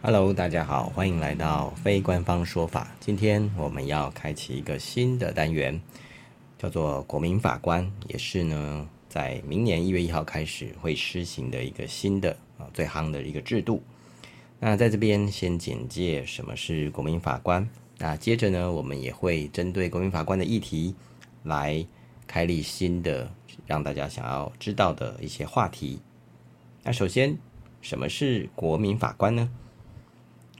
Hello，大家好，欢迎来到非官方说法。今天我们要开启一个新的单元，叫做国民法官，也是呢，在明年一月一号开始会施行的一个新的啊最夯的一个制度。那在这边先简介什么是国民法官，那接着呢，我们也会针对国民法官的议题来开立新的让大家想要知道的一些话题。那首先，什么是国民法官呢？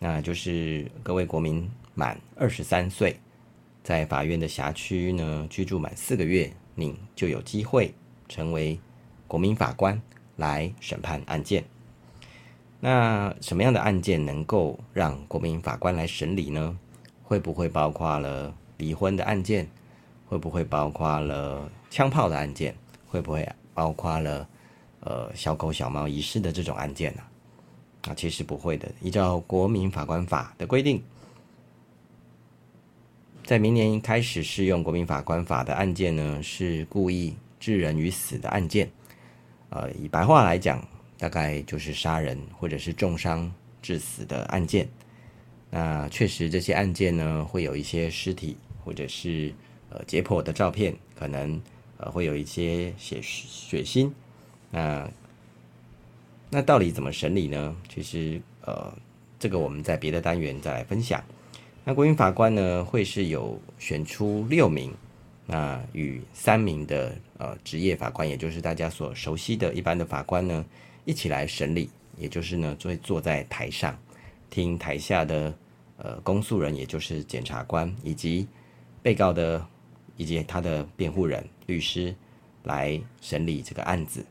那就是各位国民满二十三岁，在法院的辖区呢居住满四个月，您就有机会成为国民法官来审判案件。那什么样的案件能够让国民法官来审理呢？会不会包括了离婚的案件？会不会包括了枪炮的案件？会不会包括了呃小狗小猫遗失的这种案件呢？啊其实不会的。依照《国民法官法》的规定，在明年开始适用《国民法官法》的案件呢，是故意致人于死的案件。呃，以白话来讲，大概就是杀人或者是重伤致死的案件。那确实，这些案件呢，会有一些尸体或者是呃解剖的照片，可能呃会有一些血血腥。那那到底怎么审理呢？其实，呃，这个我们在别的单元再来分享。那国民法官呢，会是有选出六名，那与三名的呃职业法官，也就是大家所熟悉的一般的法官呢，一起来审理。也就是呢，会坐在台上，听台下的呃公诉人，也就是检察官以及被告的以及他的辩护人律师来审理这个案子。